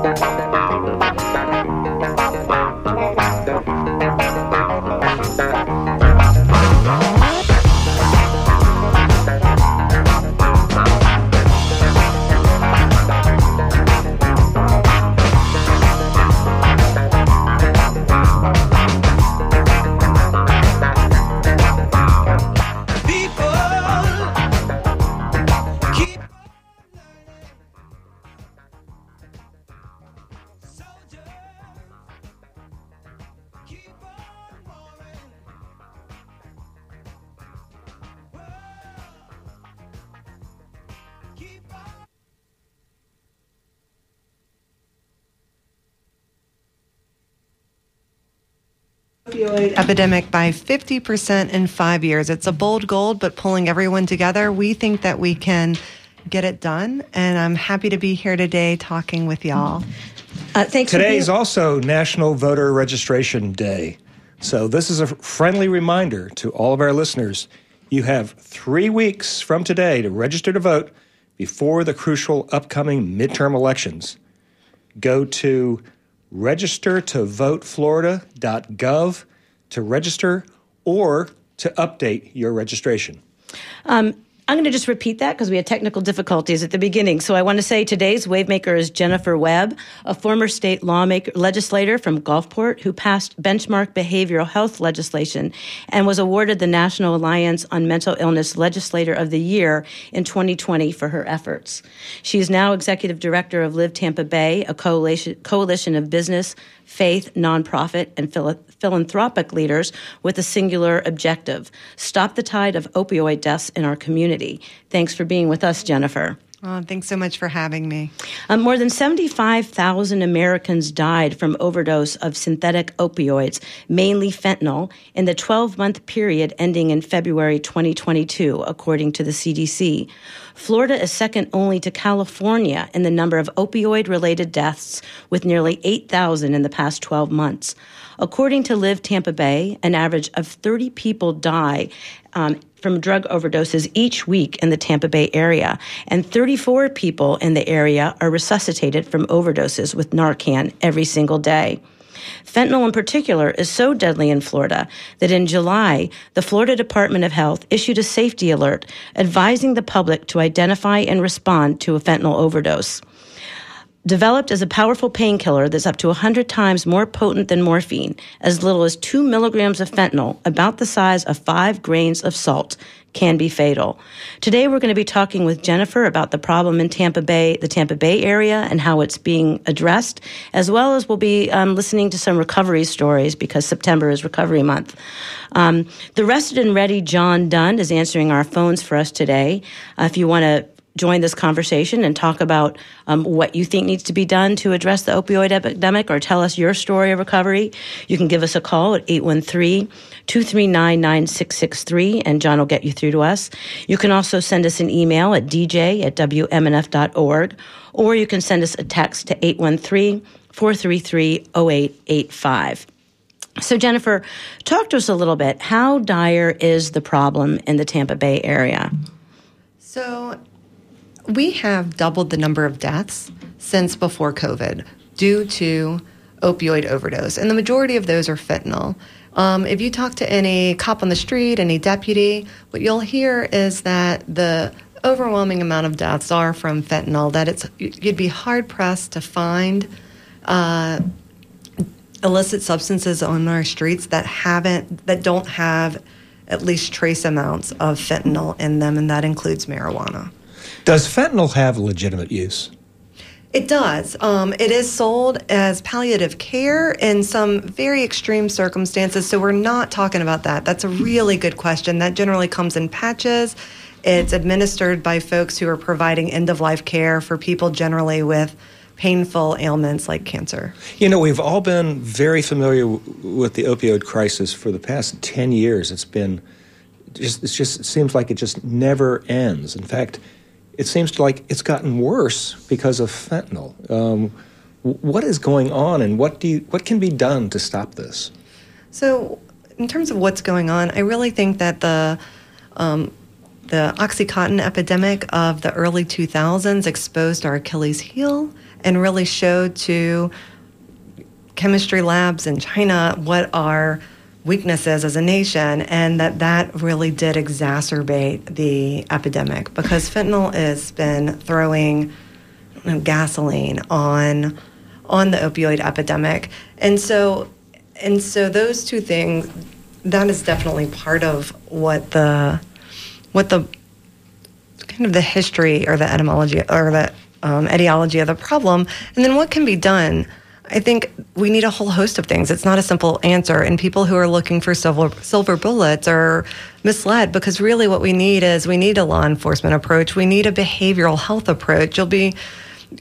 opioid epidemic by 50% in five years. It's a bold goal, but pulling everyone together, we think that we can get it done. And I'm happy to be here today talking with y'all. Uh, thanks. Today is also National Voter Registration Day. So, this is a friendly reminder to all of our listeners. You have three weeks from today to register to vote before the crucial upcoming midterm elections. Go to registertovoteflorida.gov to register or to update your registration. Um, I'm going to just repeat that because we had technical difficulties at the beginning. So I want to say today's wavemaker is Jennifer Webb, a former state lawmaker legislator from Gulfport who passed benchmark behavioral health legislation and was awarded the National Alliance on Mental Illness Legislator of the Year in 2020 for her efforts. She is now executive director of Live Tampa Bay, a coalition, coalition of business, faith, nonprofit, and phil- philanthropic leaders with a singular objective stop the tide of opioid deaths in our community. Thanks for being with us, Jennifer. Oh, thanks so much for having me. Um, more than 75,000 Americans died from overdose of synthetic opioids, mainly fentanyl, in the 12 month period ending in February 2022, according to the CDC. Florida is second only to California in the number of opioid related deaths, with nearly 8,000 in the past 12 months. According to Live Tampa Bay, an average of 30 people die um, from drug overdoses each week in the Tampa Bay area, and 34 people in the area are resuscitated from overdoses with Narcan every single day. Fentanyl, in particular, is so deadly in Florida that in July, the Florida Department of Health issued a safety alert advising the public to identify and respond to a fentanyl overdose. Developed as a powerful painkiller that's up to 100 times more potent than morphine, as little as 2 milligrams of fentanyl, about the size of 5 grains of salt, can be fatal. Today, we're going to be talking with Jennifer about the problem in Tampa Bay, the Tampa Bay area, and how it's being addressed, as well as we'll be um, listening to some recovery stories because September is Recovery Month. Um, the Rested and Ready John Dunn is answering our phones for us today. Uh, if you want to join this conversation and talk about um, what you think needs to be done to address the opioid epidemic or tell us your story of recovery, you can give us a call at 813 239 9663 and John will get you through to us. You can also send us an email at dj at wmnf.org or you can send us a text to 813 433 0885. So, Jennifer, talk to us a little bit. How dire is the problem in the Tampa Bay area? So, we have doubled the number of deaths since before COVID due to opioid overdose, and the majority of those are fentanyl. Um, if you talk to any cop on the street, any deputy, what you'll hear is that the overwhelming amount of deaths are from fentanyl. That it's you'd be hard pressed to find uh, illicit substances on our streets that haven't that don't have at least trace amounts of fentanyl in them, and that includes marijuana. Does fentanyl have legitimate use? It does. Um, it is sold as palliative care in some very extreme circumstances. So we're not talking about that. That's a really good question. That generally comes in patches. It's administered by folks who are providing end of life care for people generally with painful ailments like cancer. You know, we've all been very familiar w- with the opioid crisis for the past 10 years. It's been just, it's just, it seems like it just never ends. In fact, it seems like it's gotten worse because of fentanyl. Um, what is going on, and what do you, what can be done to stop this? So, in terms of what's going on, I really think that the um, the OxyContin epidemic of the early 2000s exposed our Achilles heel and really showed to chemistry labs in China what our weaknesses as a nation and that that really did exacerbate the epidemic because fentanyl has been throwing gasoline on on the opioid epidemic. And so and so those two things that is definitely part of what the what the kind of the history or the etymology or the um, etiology of the problem. And then what can be done I think we need a whole host of things. It's not a simple answer, and people who are looking for silver silver bullets are misled because really what we need is we need a law enforcement approach. We need a behavioral health approach. You'll be,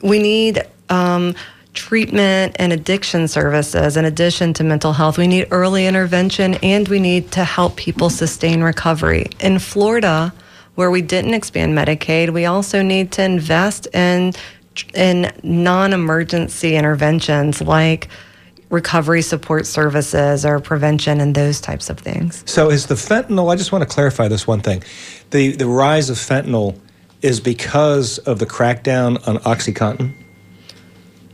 we need. Um, treatment and addiction services in addition to mental health. We need early intervention and we need to help people sustain recovery. In Florida, where we didn't expand Medicaid, we also need to invest in in non-emergency interventions like recovery support services or prevention and those types of things. So is the fentanyl I just want to clarify this one thing. The the rise of fentanyl is because of the crackdown on OxyContin?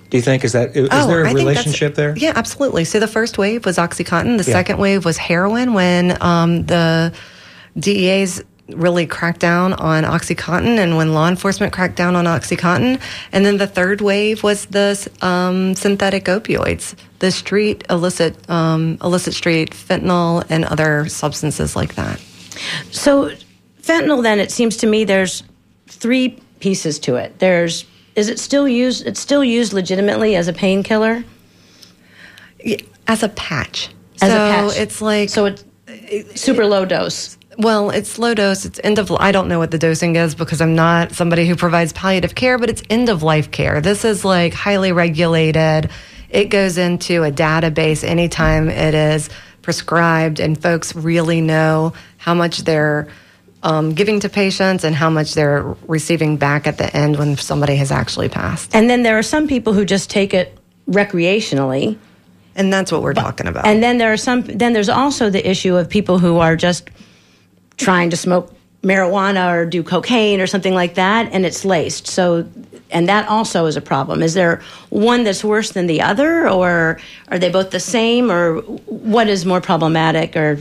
Do you think is that is oh, there a relationship there? Yeah, absolutely. So the first wave was OxyContin. The yeah. second wave was heroin when um, the DEA's really cracked down on OxyContin and when law enforcement cracked down on OxyContin. And then the third wave was the um, synthetic opioids, the street illicit, um, illicit street fentanyl and other substances like that. So, fentanyl, then, it seems to me there's three pieces to it. There's, is it still used, it's still used legitimately as a painkiller? As a patch. As so a patch. it's like. So it's super low dose. Well, it's low dose. It's end of. I don't know what the dosing is because I'm not somebody who provides palliative care, but it's end of life care. This is like highly regulated. It goes into a database anytime it is prescribed, and folks really know how much they're um, giving to patients and how much they're receiving back at the end when somebody has actually passed. And then there are some people who just take it recreationally. And that's what we're but, talking about. And then there are some. Then there's also the issue of people who are just trying to smoke marijuana or do cocaine or something like that, and it's laced. So, and that also is a problem. Is there one that's worse than the other, or are they both the same, or what is more problematic? Or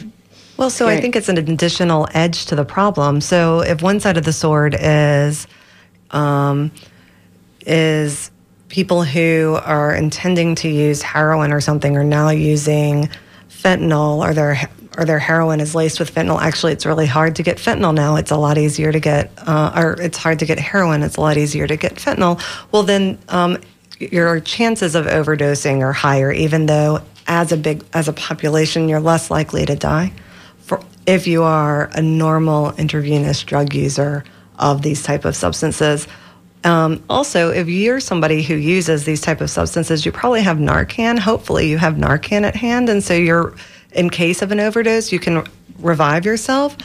well, so I think it's an additional edge to the problem. So, if one side of the sword is um, is people who are intending to use heroin or something are now using fentanyl or they're or their heroin is laced with fentanyl. Actually, it's really hard to get fentanyl now. It's a lot easier to get, uh, or it's hard to get heroin. It's a lot easier to get fentanyl. Well, then um, your chances of overdosing are higher, even though as a big as a population, you're less likely to die. For if you are a normal intravenous drug user of these type of substances. Um, also, if you're somebody who uses these type of substances, you probably have Narcan. Hopefully, you have Narcan at hand, and so you're in case of an overdose, you can revive yourself.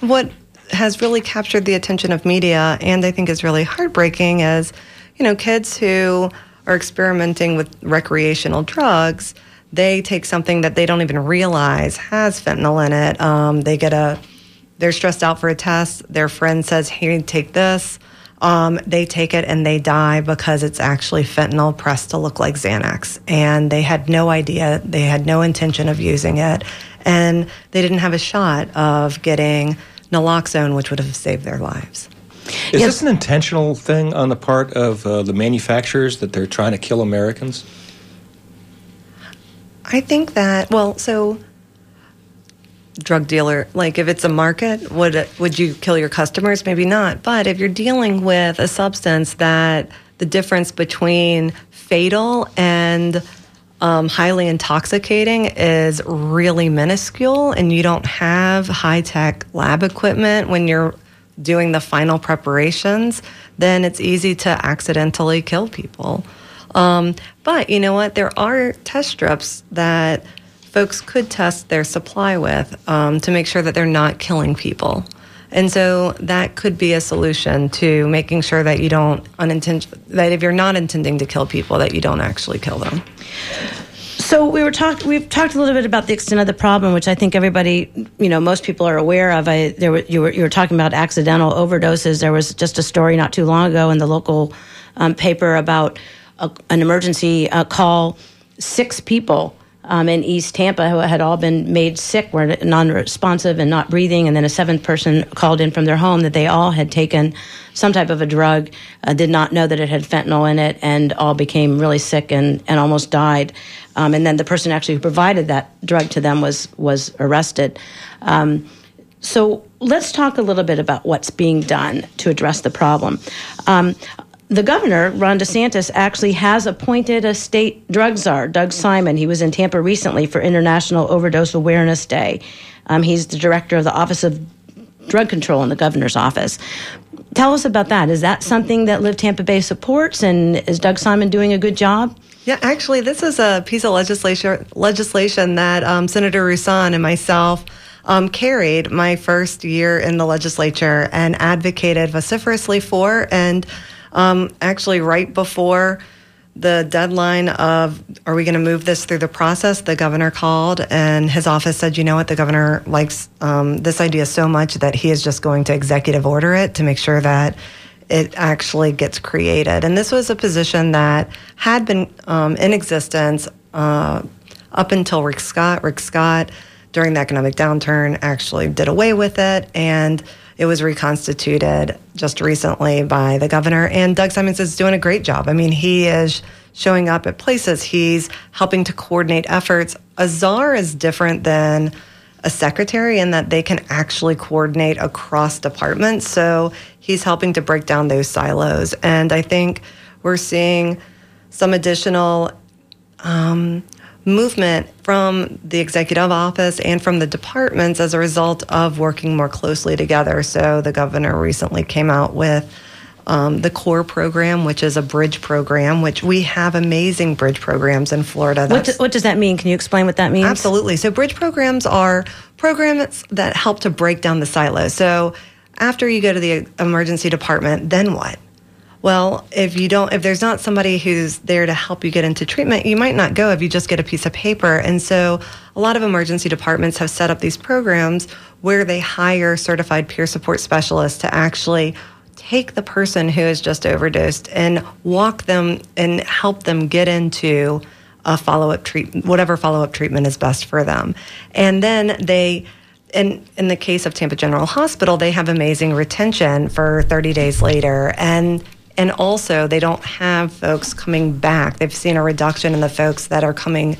What has really captured the attention of media and I think is really heartbreaking is, you know, kids who are experimenting with recreational drugs, they take something that they don't even realize has fentanyl in it. Um, they get a, they're stressed out for a test. Their friend says, hey, take this. Um, they take it and they die because it's actually fentanyl pressed to look like Xanax. And they had no idea, they had no intention of using it. And they didn't have a shot of getting naloxone, which would have saved their lives. Is yes. this an intentional thing on the part of uh, the manufacturers that they're trying to kill Americans? I think that, well, so drug dealer like if it's a market would would you kill your customers? Maybe not. But if you're dealing with a substance that the difference between fatal and um, highly intoxicating is really minuscule and you don't have high-tech lab equipment when you're doing the final preparations then it's easy to accidentally kill people. Um, but you know what? There are test strips that folks could test their supply with um, to make sure that they're not killing people. And so that could be a solution to making sure that you don't unintention that if you're not intending to kill people, that you don't actually kill them. So we were talked. We've talked a little bit about the extent of the problem, which I think everybody, you know, most people are aware of. I there were you were you were talking about accidental overdoses. There was just a story not too long ago in the local um, paper about a, an emergency uh, call. Six people um, in East Tampa who had all been made sick, were non-responsive and not breathing, and then a seventh person called in from their home that they all had taken some type of a drug, uh, did not know that it had fentanyl in it, and all became really sick and, and almost died. Um, and then the person actually who provided that drug to them was was arrested. Um, so let's talk a little bit about what's being done to address the problem. Um, the governor, Ron DeSantis, actually has appointed a state drug czar, Doug Simon. He was in Tampa recently for International Overdose Awareness Day. Um, he's the director of the Office of Drug Control in the governor's office. Tell us about that. Is that something that Live Tampa Bay supports, and is Doug Simon doing a good job? Yeah, actually, this is a piece of legislation legislation that um, Senator Rouson and myself um, carried my first year in the legislature and advocated vociferously for and um, actually, right before the deadline of are we going to move this through the process, the governor called and his office said, you know what, the governor likes um, this idea so much that he is just going to executive order it to make sure that it actually gets created. And this was a position that had been um, in existence uh, up until Rick Scott. Rick Scott, during the economic downturn, actually did away with it. And it was reconstituted just recently by the governor, and Doug Simons is doing a great job. I mean, he is showing up at places, he's helping to coordinate efforts. A czar is different than a secretary in that they can actually coordinate across departments. So he's helping to break down those silos. And I think we're seeing some additional um, movement from the executive office and from the departments as a result of working more closely together. So the governor recently came out with um, the core program, which is a bridge program, which we have amazing bridge programs in Florida. What, do, what does that mean? Can you explain what that means? Absolutely. So bridge programs are programs that help to break down the silos. So after you go to the emergency department, then what? Well, if you don't, if there's not somebody who's there to help you get into treatment, you might not go if you just get a piece of paper. And so a lot of emergency departments have set up these programs where they hire certified peer support specialists to actually take the person who has just overdosed and walk them and help them get into a follow up treatment, whatever follow up treatment is best for them. And then they, in, in the case of Tampa General Hospital, they have amazing retention for 30 days later. And and also, they don't have folks coming back. They've seen a reduction in the folks that are coming,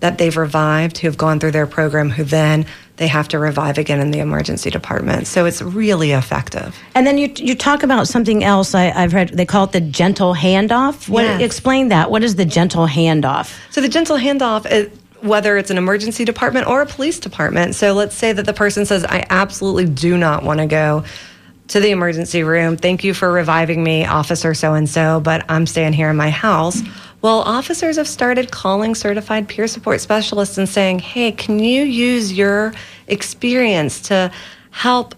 that they've revived, who have gone through their program, who then they have to revive again in the emergency department. So it's really effective. And then you you talk about something else. I, have heard they call it the gentle handoff. What yes. explain that? What is the gentle handoff? So the gentle handoff is whether it's an emergency department or a police department. So let's say that the person says, I absolutely do not want to go to the emergency room. Thank you for reviving me, officer so and so, but I'm staying here in my house. Well, officers have started calling certified peer support specialists and saying, hey, can you use your experience to help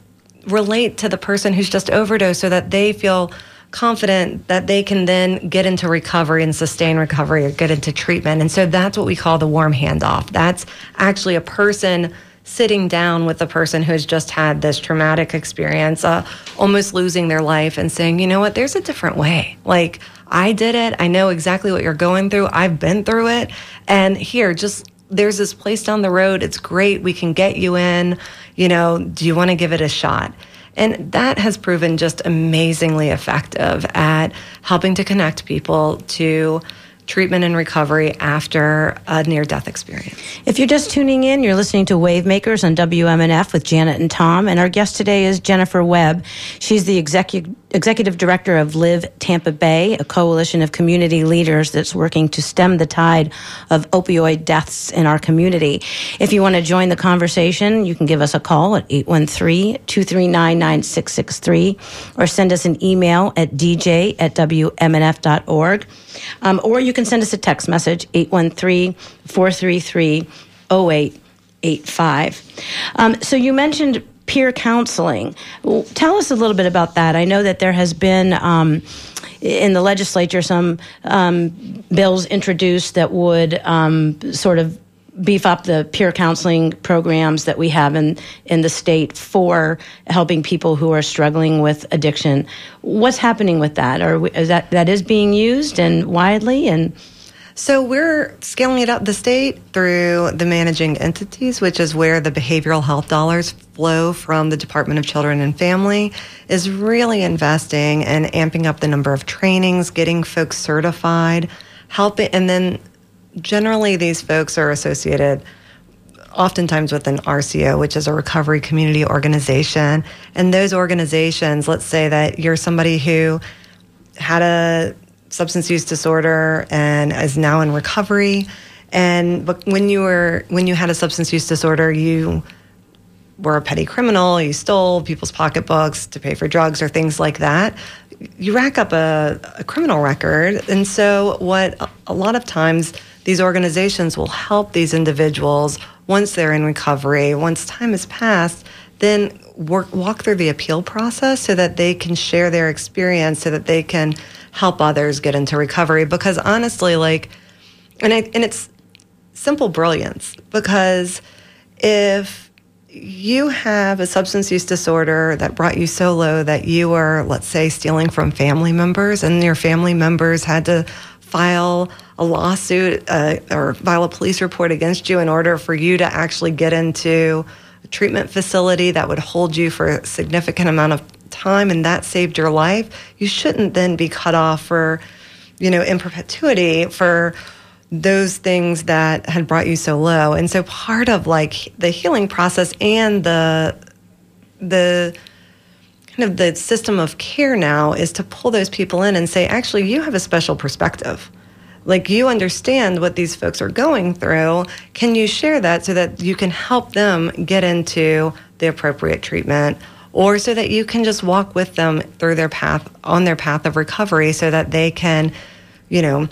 relate to the person who's just overdosed so that they feel confident that they can then get into recovery and sustain recovery or get into treatment. And so that's what we call the warm handoff. That's actually a person sitting down with the person who has just had this traumatic experience, uh, almost losing their life, and saying, you know what, there's a different way. Like, I did it. I know exactly what you're going through. I've been through it. And here, just there's this place down the road. It's great. We can get you in. You know, do you want to give it a shot? And that has proven just amazingly effective at helping to connect people to treatment and recovery after a near death experience. If you're just tuning in, you're listening to Wavemakers on WMNF with Janet and Tom. And our guest today is Jennifer Webb. She's the executive executive director of Live Tampa Bay, a coalition of community leaders that's working to stem the tide of opioid deaths in our community. If you want to join the conversation, you can give us a call at 813-239-9663 or send us an email at dj at wmnf.org. Um, or you can send us a text message, 813 433 0885. Um, so you mentioned peer counseling. Tell us a little bit about that. I know that there has been. Um, in the legislature, some um, bills introduced that would um, sort of beef up the peer counseling programs that we have in in the state for helping people who are struggling with addiction. What's happening with that? Or is that that is being used and widely and so we're scaling it up the state through the managing entities, which is where the behavioral health dollars flow from the Department of Children and Family, is really investing and amping up the number of trainings, getting folks certified, helping, and then generally these folks are associated oftentimes with an RCO, which is a recovery community organization. And those organizations, let's say that you're somebody who had a substance use disorder and is now in recovery. And but when you were when you had a substance use disorder, you were a petty criminal. You stole people's pocketbooks to pay for drugs or things like that. You rack up a, a criminal record, and so what a lot of times these organizations will help these individuals once they're in recovery, once time has passed, then work, walk through the appeal process so that they can share their experience, so that they can help others get into recovery. Because honestly like and I, and it's simple brilliance because if you have a substance use disorder that brought you so low that you were let's say stealing from family members and your family members had to file a lawsuit uh, or file a police report against you in order for you to actually get into treatment facility that would hold you for a significant amount of time and that saved your life, you shouldn't then be cut off for, you know, in perpetuity for those things that had brought you so low. And so part of like the healing process and the the kind of the system of care now is to pull those people in and say, actually, you have a special perspective. Like you understand what these folks are going through. Can you share that so that you can help them get into the appropriate treatment or so that you can just walk with them through their path on their path of recovery so that they can, you know,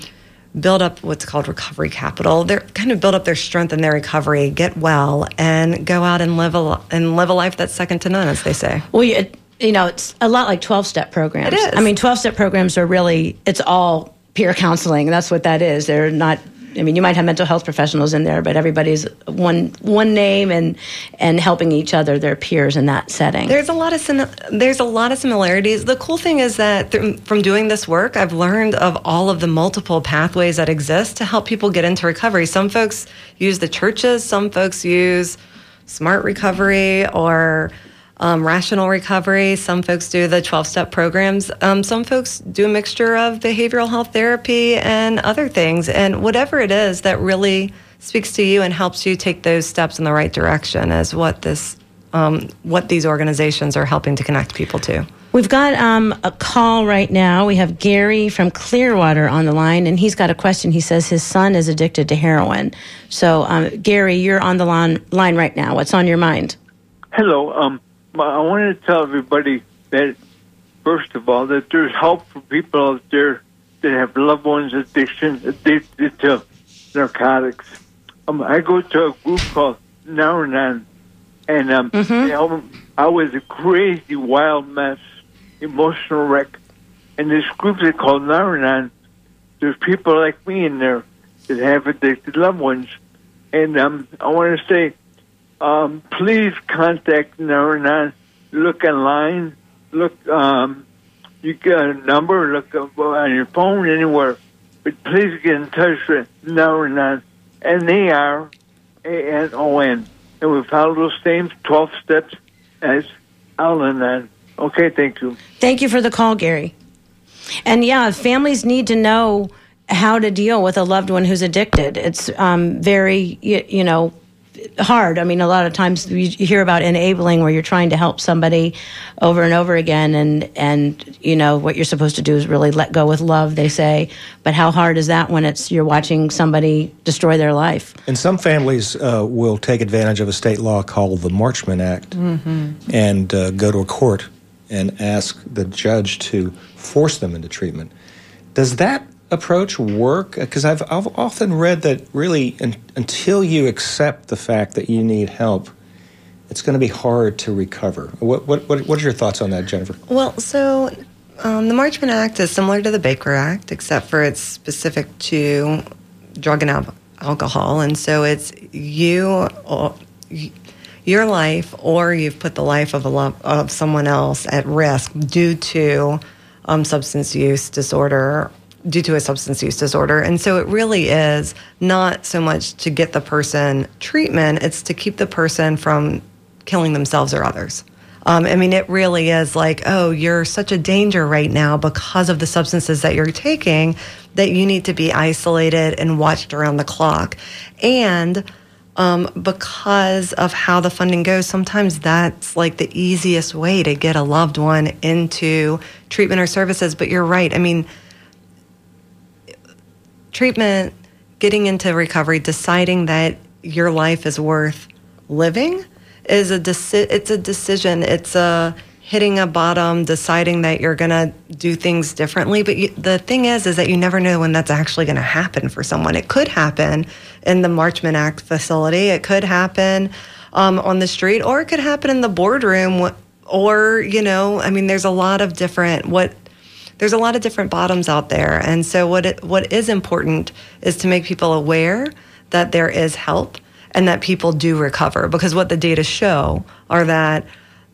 build up what's called recovery capital. They're kind of build up their strength in their recovery, get well, and go out and live a and live a life that's second to none, as they say. Well, you, you know, it's a lot like twelve step programs. It is. I mean, twelve step programs are really it's all peer counseling. That's what that is. They're not I mean, you might have mental health professionals in there, but everybody's one one name and and helping each other, their peers in that setting. There's a lot of there's a lot of similarities. The cool thing is that th- from doing this work, I've learned of all of the multiple pathways that exist to help people get into recovery. Some folks use the churches, some folks use smart recovery or um, rational recovery. Some folks do the 12 step programs. Um, some folks do a mixture of behavioral health therapy and other things. And whatever it is that really speaks to you and helps you take those steps in the right direction is what this um, what these organizations are helping to connect people to. We've got um, a call right now. We have Gary from Clearwater on the line, and he's got a question. He says his son is addicted to heroin. So, um, Gary, you're on the line, line right now. What's on your mind? Hello. I want to tell everybody that, first of all, that there's help for people out there that have loved ones addiction addicted to narcotics. Um, I go to a group called Nar-Anon, and um, mm-hmm. I was a crazy, wild mess, emotional wreck. And this group they called Nar-Anon, there's people like me in there that have addicted loved ones. And um, I want to say um, please contact Nar-Anon. Look online. Look, um, you get a number. Look up on your phone anywhere. But please get in touch with Nar-Anon. N-A-R-A-N-O-N. And we follow those same 12 steps as Al-Anon. Okay, thank you. Thank you for the call, Gary. And yeah, families need to know how to deal with a loved one who's addicted. It's um, very, you, you, know, hard. I mean, a lot of times you hear about enabling where you're trying to help somebody over and over again, and and you know what you're supposed to do is really let go with love. They say, but how hard is that when it's you're watching somebody destroy their life? And some families uh, will take advantage of a state law called the Marchman Act mm-hmm. and uh, go to a court and ask the judge to force them into treatment. Does that approach work? Because I've, I've often read that really un, until you accept the fact that you need help, it's going to be hard to recover. What, what, what, what are your thoughts on that, Jennifer? Well, so um, the Marchman Act is similar to the Baker Act, except for it's specific to drug and al- alcohol. And so it's you, your life, or you've put the life of, a lo- of someone else at risk due to um, substance use disorder due to a substance use disorder. And so it really is not so much to get the person treatment, it's to keep the person from killing themselves or others. Um, I mean, it really is like, oh, you're such a danger right now because of the substances that you're taking that you need to be isolated and watched around the clock. And um, because of how the funding goes, sometimes that's like the easiest way to get a loved one into treatment or services. But you're right. I mean, treatment, getting into recovery, deciding that your life is worth living is a deci- it's a decision. It's a hitting a bottom, deciding that you're going to do things differently. But you, the thing is, is that you never know when that's actually going to happen for someone. It could happen in the Marchman Act facility. It could happen um, on the street, or it could happen in the boardroom. Or you know, I mean, there's a lot of different what there's a lot of different bottoms out there. And so what it, what is important is to make people aware that there is help and that people do recover because what the data show are that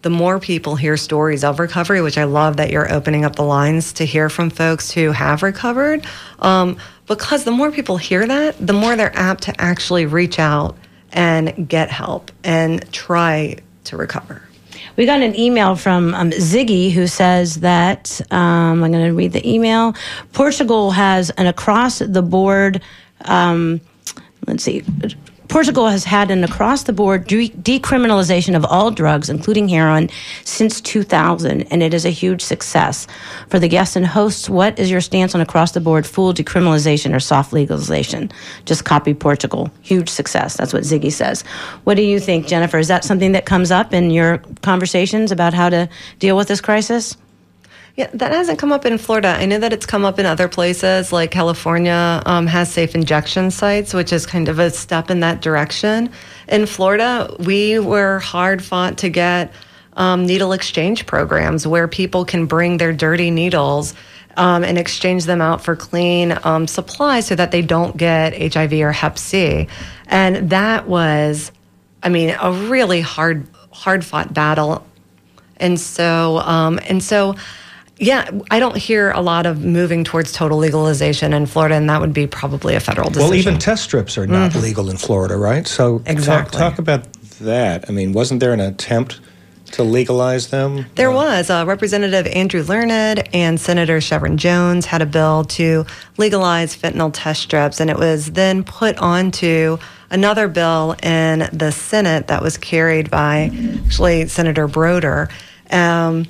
the more people hear stories of recovery, which I love that you're opening up the lines to hear from folks who have recovered, um, because the more people hear that, the more they're apt to actually reach out and get help and try to recover. We got an email from um, Ziggy who says that um, I'm going to read the email. Portugal has an across the board. Um, let's see. Portugal has had an across the board de- decriminalization of all drugs, including heroin, since 2000, and it is a huge success. For the guests and hosts, what is your stance on across the board full decriminalization or soft legalization? Just copy Portugal. Huge success. That's what Ziggy says. What do you think, Jennifer? Is that something that comes up in your conversations about how to deal with this crisis? Yeah, that hasn't come up in Florida. I know that it's come up in other places, like California um, has safe injection sites, which is kind of a step in that direction. In Florida, we were hard fought to get um, needle exchange programs where people can bring their dirty needles um, and exchange them out for clean um, supplies so that they don't get HIV or Hep C. And that was, I mean, a really hard, hard fought battle. And so, um, and so, yeah, I don't hear a lot of moving towards total legalization in Florida, and that would be probably a federal decision. Well, even test strips are not mm-hmm. legal in Florida, right? So exactly. Talk, talk, about that. I mean, wasn't there an attempt to legalize them? There uh, was. Uh, Representative Andrew Learned and Senator Shevrin Jones had a bill to legalize fentanyl test strips, and it was then put onto another bill in the Senate that was carried by actually Senator Brodeur. Um,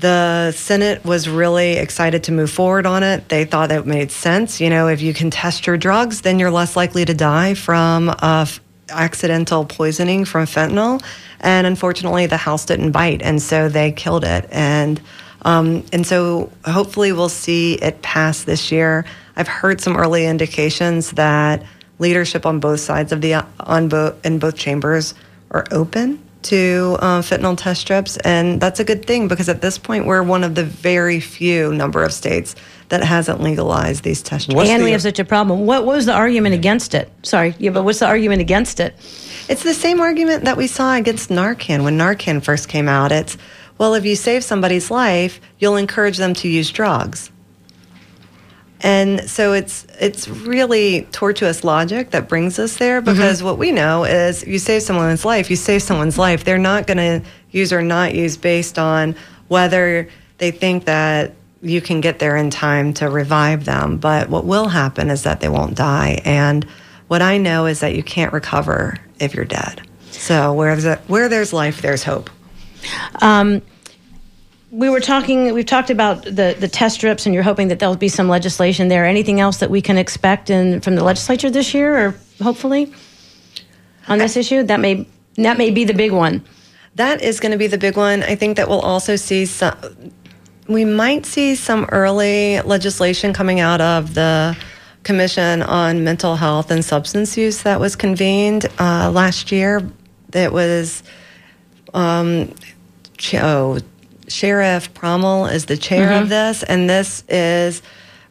the Senate was really excited to move forward on it. They thought it made sense. You know, if you can test your drugs, then you're less likely to die from uh, accidental poisoning from fentanyl. And unfortunately, the House didn't bite, and so they killed it. And um, and so hopefully we'll see it pass this year. I've heard some early indications that leadership on both sides of the on both in both chambers are open to uh, fentanyl test strips, and that's a good thing because at this point we're one of the very few number of states that hasn't legalized these test strips. What's and the, we have such a problem. What, what was the argument against it? Sorry, yeah, but what's the argument against it? It's the same argument that we saw against Narcan when Narcan first came out. It's well, if you save somebody's life, you'll encourage them to use drugs. And so it's it's really tortuous logic that brings us there mm-hmm. because mm-hmm. what we know is you save someone's life, you save someone's life. They're not going to use or not use based on whether they think that you can get there in time to revive them. But what will happen is that they won't die. And what I know is that you can't recover if you're dead. So where there's, where there's life, there's hope. Um, we were talking we've talked about the the test strips and you're hoping that there'll be some legislation there. Anything else that we can expect in from the legislature this year or hopefully on this I, issue? That may that may be the big one. That is going to be the big one. I think that we'll also see some we might see some early legislation coming out of the commission on mental health and substance use that was convened uh, last year. That was um, oh, Sheriff Prummell is the chair Mm-hmm. of this, and this is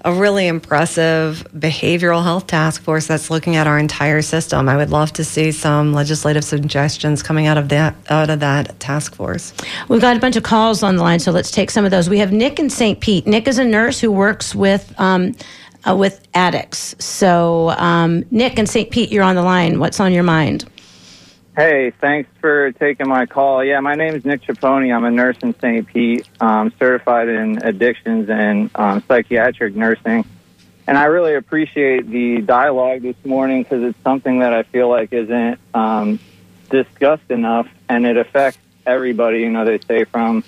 a really impressive behavioral health task force that's looking at our entire system. I would love to see some legislative suggestions coming out of that out of that task force. We've got a bunch of calls on the line, so let's take some of those. We have Nick in St. Pete. Nick is a nurse who works with um, uh, with addicts. So, um, Nick in St. Pete, you're on the line. What's on your mind? Hey, thanks for taking my call. Yeah, my name is Nick Chaponi. I'm a nurse in St. Pete, um, certified in addictions and um, psychiatric nursing. And I really appreciate the dialogue this morning because it's something that I feel like isn't um, discussed enough, and it affects everybody. You know, they say from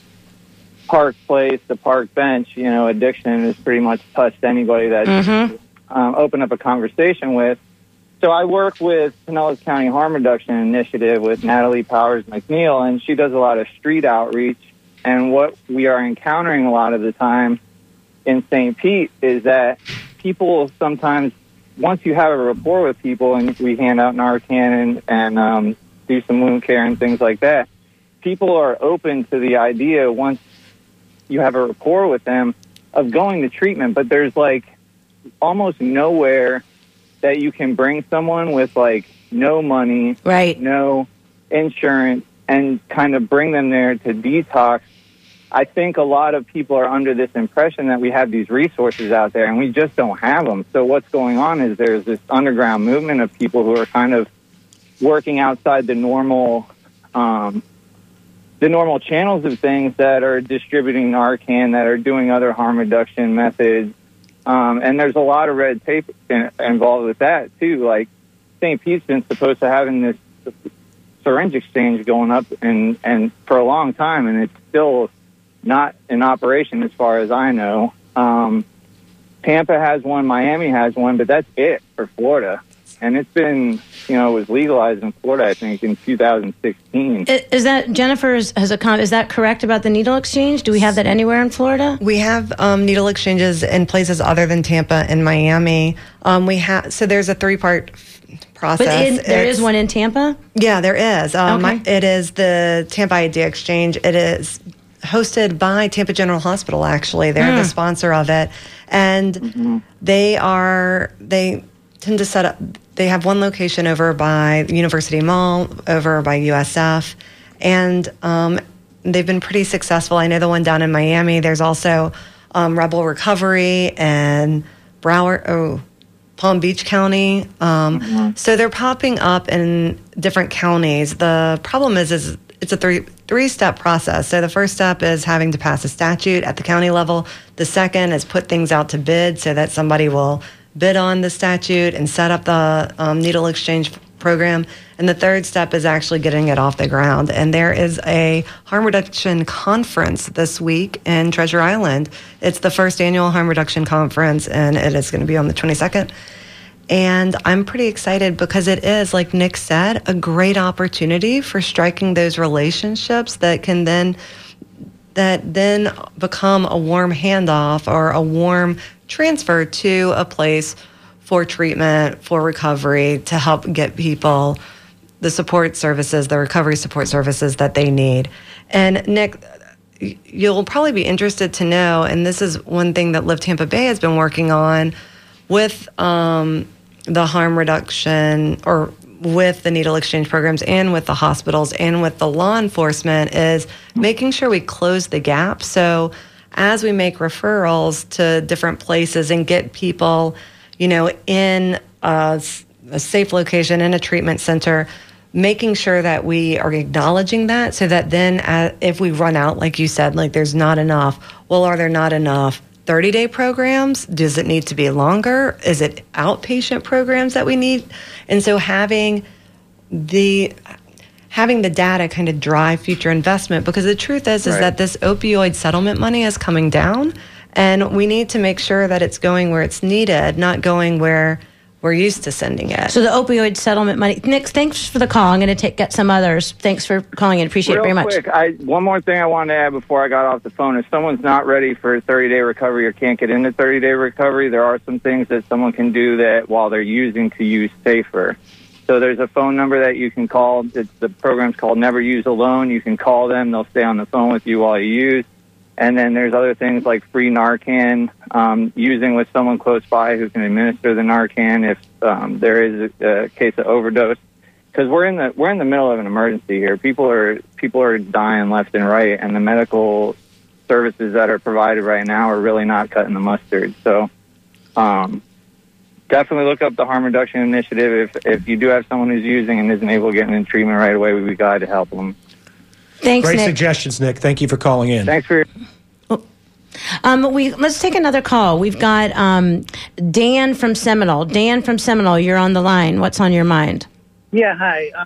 Park Place to Park Bench, you know, addiction has pretty much touched anybody that Mhm. um, open up a conversation with. So I work with Pinellas County Harm Reduction Initiative with Natalie Powers McNeil, and she does a lot of street outreach. And what we are encountering a lot of the time in St. Pete is that people sometimes, once you have a rapport with people and we hand out Narcan and, and um, do some wound care and things like that, people are open to the idea once you have a rapport with them of going to treatment. But there's like almost nowhere that you can bring someone with like no money, Right. no insurance, and kind of bring them there to detox. I think a lot of people are under this impression that we have these resources out there and we just don't have them. So what's going on is there's this underground movement of people who are kind of working outside the normal um, the normal channels of things that are distributing Narcan, that are doing other harm reduction methods. Um, and there's a lot of red tape in, involved with that, too. Like, St. Pete's been supposed to having this syringe exchange going up and, and for a long time, and it's still not in operation as far as I know. Um, Tampa has one, Miami has one, but that's it for Florida. And it's been, you know, it was legalized in Florida, I think, in 2016. Is that Jennifer has a comment? Is that correct about the needle exchange? Do we have that anywhere in Florida? We have um, needle exchanges in places other than Tampa and Miami. Um, we have so there's a three part process. But in, there It's- is one in Tampa. Yeah, there is. Um, Okay. It is the Tampa Idea Exchange. It is hosted by Tampa General Hospital. Actually, they're Hmm. the sponsor of it, and they are they tend to set up. They have one location over by University Mall, over by USF, and um, they've been pretty successful. I know the one down in Miami. There's also um, Rebel Recovery and Broward. Oh. Palm Beach County. Um, So they're popping up in different counties. The problem is, is it's a three three step process. So the first step is having to pass a statute at the county level. The second is put things out to bid so that somebody will bid on the statute and set up the um, needle exchange program. And the third step is actually getting it off the ground. And there is a harm reduction conference this week in Treasure Island. It's the first annual harm reduction conference, and it is going to be on the 22nd. And I'm pretty excited because it is, like Nick said, a great opportunity for striking those relationships that can then that then become a warm handoff or a warm transfer to a place for treatment, for recovery, to help get people the support services, the recovery support services that they need. And Nick, you'll probably be interested to know, and this is one thing that Live Tampa Bay has been working on with um, the harm reduction or with the needle exchange programs and with the hospitals and with the law enforcement is making sure we close the gap. So as we make referrals to different places and get people, you know, in a safe location in a treatment center, making sure that we are acknowledging that so that then uh, if we run out, like you said, like there's not enough, well, are there not enough 30 day programs? Does it need to be longer? Is it outpatient programs that we need? And so having the having the data kind of drive future investment because the truth is is that this opioid settlement money is coming down and we need to make sure that it's going where it's needed, not going where we're used to sending it. So the opioid settlement money. Nick, thanks for the call. I'm going to take get some others. Thanks for calling in. Appreciate Real it very much. quick, I, one more thing I wanted to add before I got off the phone. If someone's not ready for 30 day recovery or can't get into 30 day recovery, there are some things that someone can do that while they're using to use safer. So there's a phone number that you can call. It's, the program's called Never Use Alone. You can call them. They'll stay on the phone with you while you use. And then there's other things like free Narcan, um, using with someone close by who can administer the Narcan if um, there is a, a case of overdose. Because we're in the we're in the middle of an emergency here. People are people are dying left and right, and the medical services that are provided right now are really not cutting the mustard. So, um, definitely look up the harm reduction initiative. If if you do have someone who's using and isn't able to get in treatment right away, we'd be glad to help them. Thanks, Great Nick. suggestions, Nick. Thank you for calling in. Thanks for your Um, we let's take another call. We've got um, Dan from Seminole. Dan from Seminole, you're on the line. What's on your mind? Yeah, hi. Uh,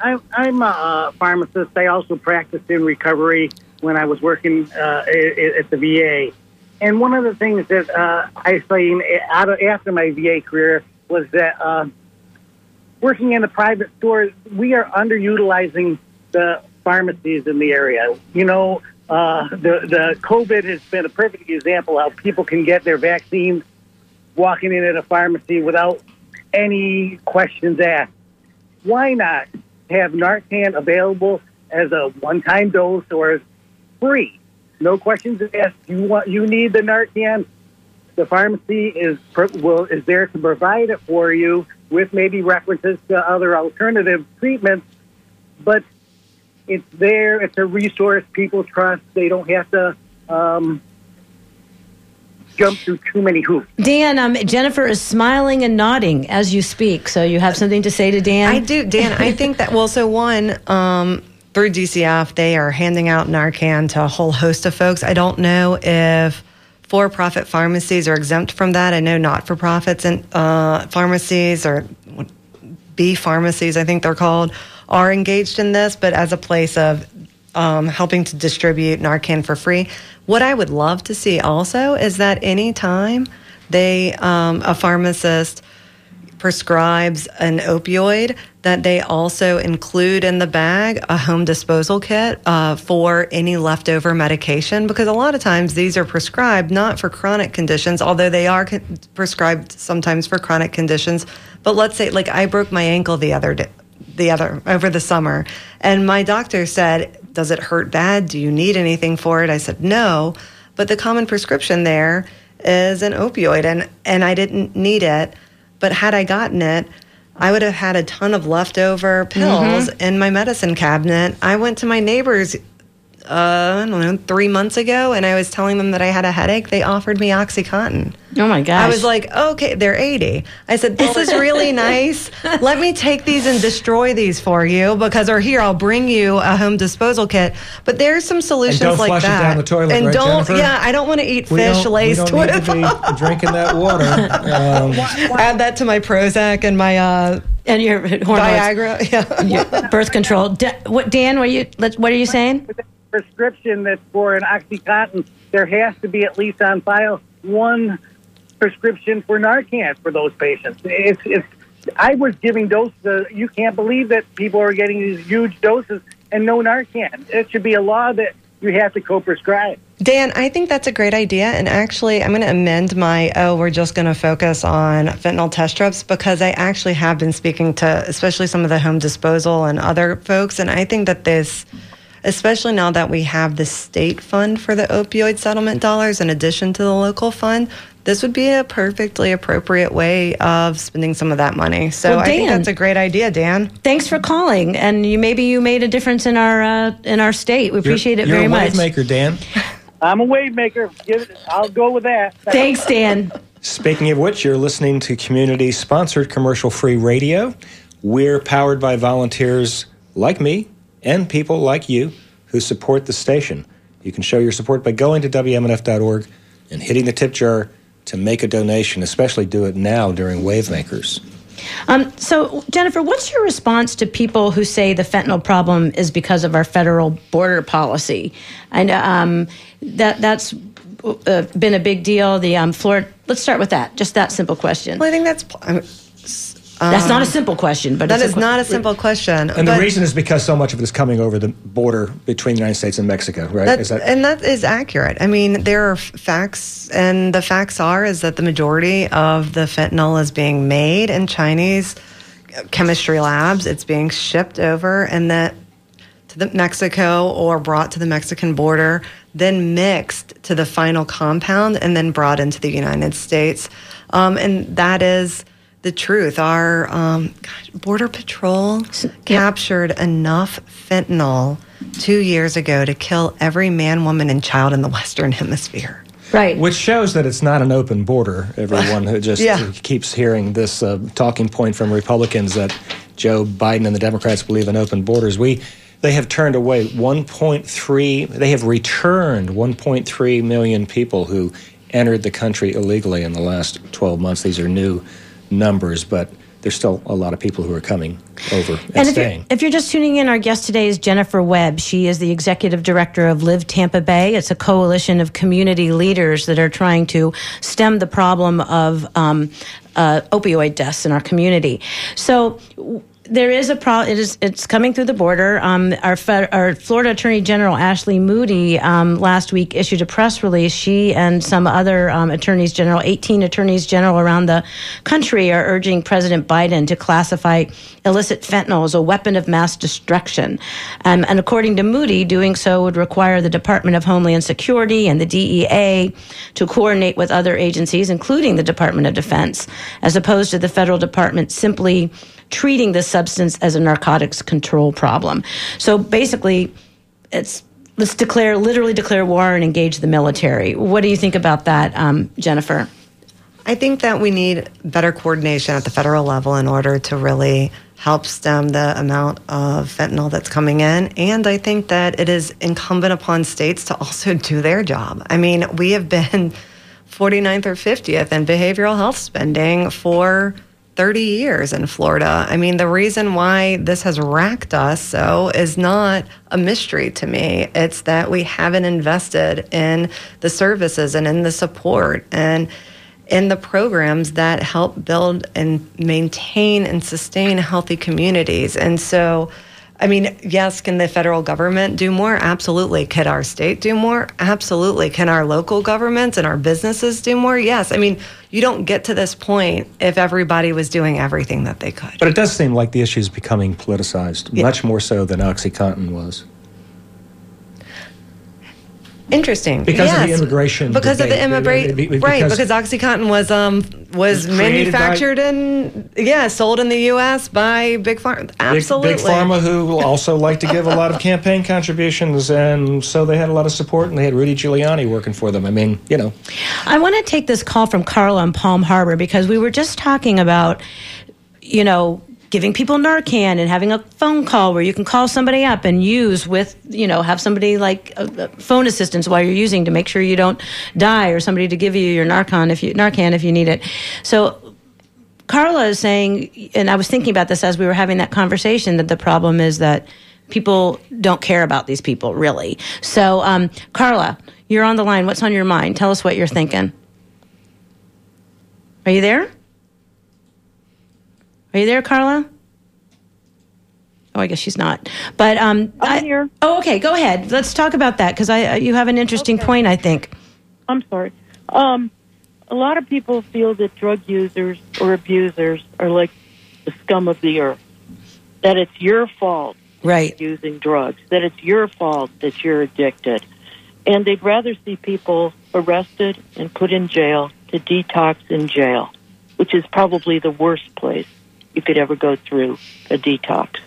I'm, I'm a pharmacist. I also practiced in recovery when I was working uh, at, at the VA. And one of the things that uh, I seen after my VA career was that uh, working in a private store, we are underutilizing the pharmacies in the area. You know, uh, the the COVID has been a perfect example how people can get their vaccines walking in at a pharmacy without any questions asked. Why not have Narcan available as a one-time dose or as free? No questions asked. You want you need the Narcan. The pharmacy is will is there to provide it for you with maybe references to other alternative treatments, but it's there. It's a resource people trust. They don't have to um, jump through too many hoops. Dan, um, Jennifer is smiling and nodding as you speak. So you have something to say to Dan? I do, Dan. I think that well, so one um, through DCF, they are handing out Narcan to a whole host of folks. I don't know if for-profit pharmacies are exempt from that. I know not-for-profits and uh, pharmacies or B pharmacies, I think they're called, are engaged in this, but as a place of um, helping to distribute Narcan for free. What I would love to see also is that anytime they, um, a pharmacist prescribes an opioid, that they also include in the bag a home disposal kit uh, for any leftover medication. Because a lot of times these are prescribed not for chronic conditions, although they are con- prescribed sometimes for chronic conditions. But let's say, like, I broke my ankle the other day the other over the summer and my doctor said does it hurt bad do you need anything for it i said no but the common prescription there is an opioid and and i didn't need it but had i gotten it i would have had a ton of leftover pills mm-hmm. in my medicine cabinet. I went to my neighbors uh, I don't know, three months ago, and I was telling them that I had a headache. They offered me OxyContin. oh my gosh. I was like, okay, they're 80. I said, this is really nice. Let me take these and destroy these for you because, or here, I'll bring you a home disposal kit. But there's some solutions don't like flush it that. down the toilet, and right, don't, Jennifer? yeah, I don't want to eat We fish don't, laced don't need with. to be drinking that water. Um, Add that to my Prozac and my uh, and your hormones, Viagra. Yeah. your birth control. Da- what, Dan, what are you, what are you saying? Prescription that's for an OxyContin, there has to be at least on file one prescription for Narcan for those patients. It's, it's, I was giving doses. Uh, you can't believe that people are getting these huge doses and no Narcan. It should be a law that you have to co-prescribe. Dan, I think that's a great idea. And actually, I'm going to amend my, oh, we're just going to focus on fentanyl test strips because I actually have been speaking to, especially some of the home disposal and other folks. And I think that this, especially now that we have the state fund for the opioid settlement dollars in addition to the local fund, this would be a perfectly appropriate way of spending some of that money. So Well, I think that's a great idea, Dan. Thanks for calling, and you maybe you made a difference in our uh, in our state. We appreciate you're, it very you're a much. wave maker, Dan. I'm a wave maker. Give it, I'll go with that. Thanks, Dan. Speaking of which, you're listening to community sponsored commercial free radio. We're powered by volunteers like me and people like you who support the station. You can show your support by going to WMNF.org and hitting the tip jar to make a donation, especially do it now during Wave Makers. Um, so, Jennifer, what's your response to people who say the fentanyl problem is because of our federal border policy? And um, that that's uh, been a big deal. The um, Florida. Let's start with that. Just that simple question. Well, I think that's. I that's not a simple question, but that it's is a, not a simple question. And but- the reason is because so much of it is coming over the border between the United States and Mexico, right? That, Is that- and that is accurate. I mean, there are f- facts, and the facts are is that the majority of the fentanyl is being made in Chinese chemistry labs. It's being shipped over and that to the Mexico or brought to the Mexican border, then mixed to the final compound and then brought into the United States. Um, and that is the truth. Our um, gosh, Border Patrol captured enough fentanyl two years ago to kill every man, woman, and child in the Western Hemisphere. Right. Which shows that it's not an open border. Everyone who just Yeah. keeps hearing this uh, talking point from Republicans that Joe Biden and the Democrats believe in open borders. We they have turned away 1.3. They have returned 1.3 million people who entered the country illegally in the last 12 months. These are new numbers, but there's still a lot of people who are coming over and, And if you're, staying. if you're just tuning in, our guest today is Jennifer Webb. She is the executive director of Live Tampa Bay. It's a coalition of community leaders that are trying to stem the problem of um, uh, opioid deaths in our community. So. There is a problem. It is. It's coming through the border. Um, our, our Florida Attorney General Ashley Moody um, last week issued a press release. She and some other um, attorneys general, 18 attorneys general around the country, are urging President Biden to classify illicit fentanyl as a weapon of mass destruction. Um, and according to Moody, doing so would require the Department of Homeland Security and the DEA to coordinate with other agencies, including the Department of Defense, as opposed to the federal department simply treating the substance as a narcotics control problem. So basically, it's let's declare literally declare war and engage the military. What do you think about that, um, Jennifer? I think that we need better coordination at the federal level in order to really help stem the amount of fentanyl that's coming in. And I think that it is incumbent upon states to also do their job. I mean, we have been 49th or 50th in behavioral health spending for 30 years in Florida. I mean, the reason why this has racked us so is not a mystery to me. It's that we haven't invested in the services and in the support and in the programs that help build and maintain and sustain healthy communities. And so, I mean, yes, can the federal government do more? Absolutely. Could our state do more? Absolutely. Can our local governments and our businesses do more? Yes. I mean, you don't get to this point if everybody was doing everything that they could. But it does seem like the issue is becoming politicized, much more so than OxyContin was. Interesting. Because of the immigration Because of the debate. immigrant, Be- be- right? because- Because OxyContin was um was, Was created by- manufactured in yeah sold in the U.S. by big pharma. Big, Absolutely. big pharma who also like to give a lot of campaign contributions, and so they had a lot of support, and they had Rudy Giuliani working for them. I mean, you know, I want to take this call from Carla in Palm Harbor because we were just talking about, you know, giving people Narcan and having a phone call where you can call somebody up and use with, you know, have somebody like uh, uh, phone assistance while you're using to make sure you don't die or somebody to give you your Narcan if you Narcan if you need it. So Carla is saying, and I was thinking about this as we were having that conversation, that the problem is that people don't care about these people, really. So, um, Carla, you're on the line. What's on your mind? Tell us what you're thinking. Are you there? Are you there, Carla? Oh, I guess she's not. But um, I'm I- here. Oh, okay. Go ahead. Let's talk about that because I uh, you have an interesting Okay. point. I think. I'm sorry. Um, a lot of people feel that drug users or abusers are like the scum of the earth. That it's your fault Right. using drugs. That it's your fault that you're addicted, and they'd rather see people arrested and put in jail to detox in jail, which is probably the worst place you could ever go through a detox.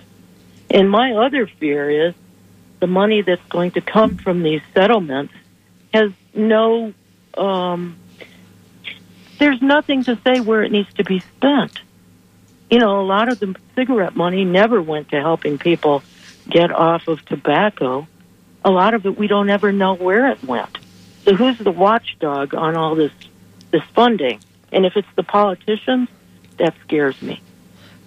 And my other fear is the money that's going to come from these settlements has no um, there's nothing to say where it needs to be spent. You know, a lot of the cigarette money never went to helping people get off of tobacco. A lot of it we don't ever know where it went. So who's the watchdog on all this this funding? And if it's the politicians, that scares me.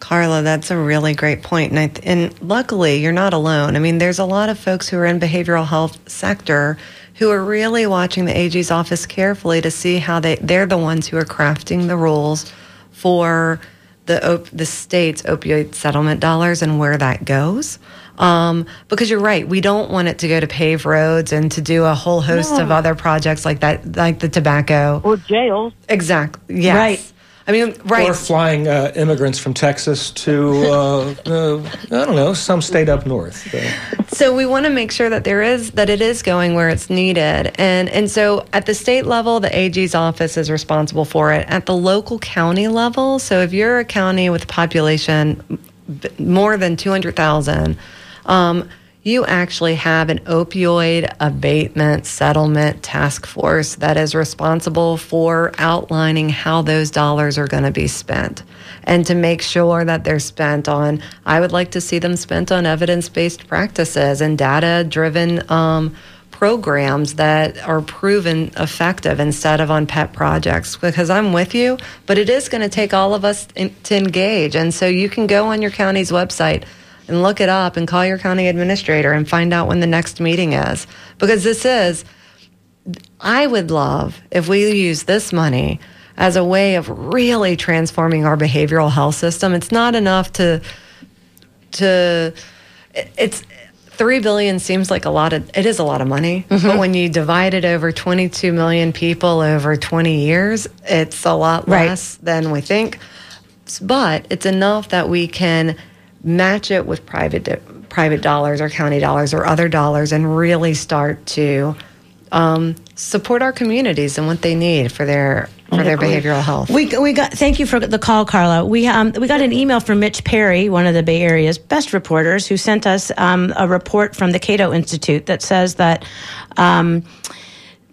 Carla, that's a really great point. And, I th- and luckily, you're not alone. I mean, there's a lot of folks who are in behavioral health sector who are really watching the AG's office carefully to see how they, they're the ones who are crafting the rules for the, op- the state's opioid settlement dollars and where that goes. Um, because you're right, we don't want it to go to pave roads and to do a whole host of other projects like that, like the tobacco Or jails. Exactly. Yes. Right. I mean, right. Or flying uh, immigrants from Texas to, uh, uh, I don't know, some state up north. So we want to make sure that there is that it is going where it's needed, and and so at the state level, the AG's office is responsible for it. At the local county level, so if you're a county with a population more than two hundred thousand. Um, you actually have an opioid abatement settlement task force that is responsible for outlining how those dollars are going to be spent and to make sure that they're spent on, I would like to see them spent on evidence based practices and data driven. Um, programs that are proven effective instead of on pet projects because I'm with you, but it is going to take all of us in, to engage. And so you can go on your county's website and look it up and call your county administrator and find out when the next meeting is. Because this is, I would love if we use this money as a way of really transforming our behavioral health system. It's not enough to, to, it's, three billion seems like a lot of it is a lot of money mm-hmm. but when you divide it over 22 million people over 20 years it's a lot right. less than we think but it's enough that we can match it with private private dollars or county dollars or other dollars and really start to um, support our communities and what they need for their for their behavioral health. We, we got thank you for the call, Carla. We um, we got an email from Mitch Perry, one of the Bay Area's best reporters, who sent us um, a report from the Cato Institute that says that. Um,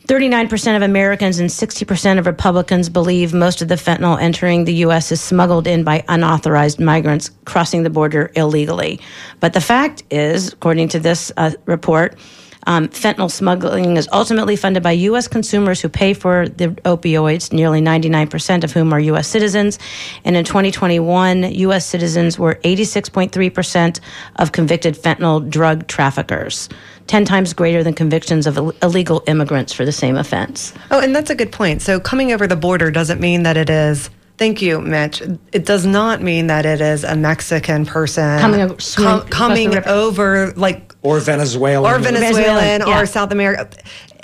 39% of Americans and 60% of Republicans believe most of the fentanyl entering the U.S. is smuggled in by unauthorized migrants crossing the border illegally. But the fact is, according to this uh, report, um, fentanyl smuggling is ultimately funded by U.S. consumers who pay for the opioids, nearly 99% of whom are U.S. citizens. And in 2021, U.S. citizens were 86.3% of convicted fentanyl drug traffickers. 10 times greater than convictions of illegal immigrants for the same offense. Oh, and that's a good point. So coming over the border doesn't mean that it is Thank you, Mitch. It does not mean that it is a Mexican person coming, over, com- coming over, like or Venezuelan, or Venezuelan, Venezuelan yeah. or South America.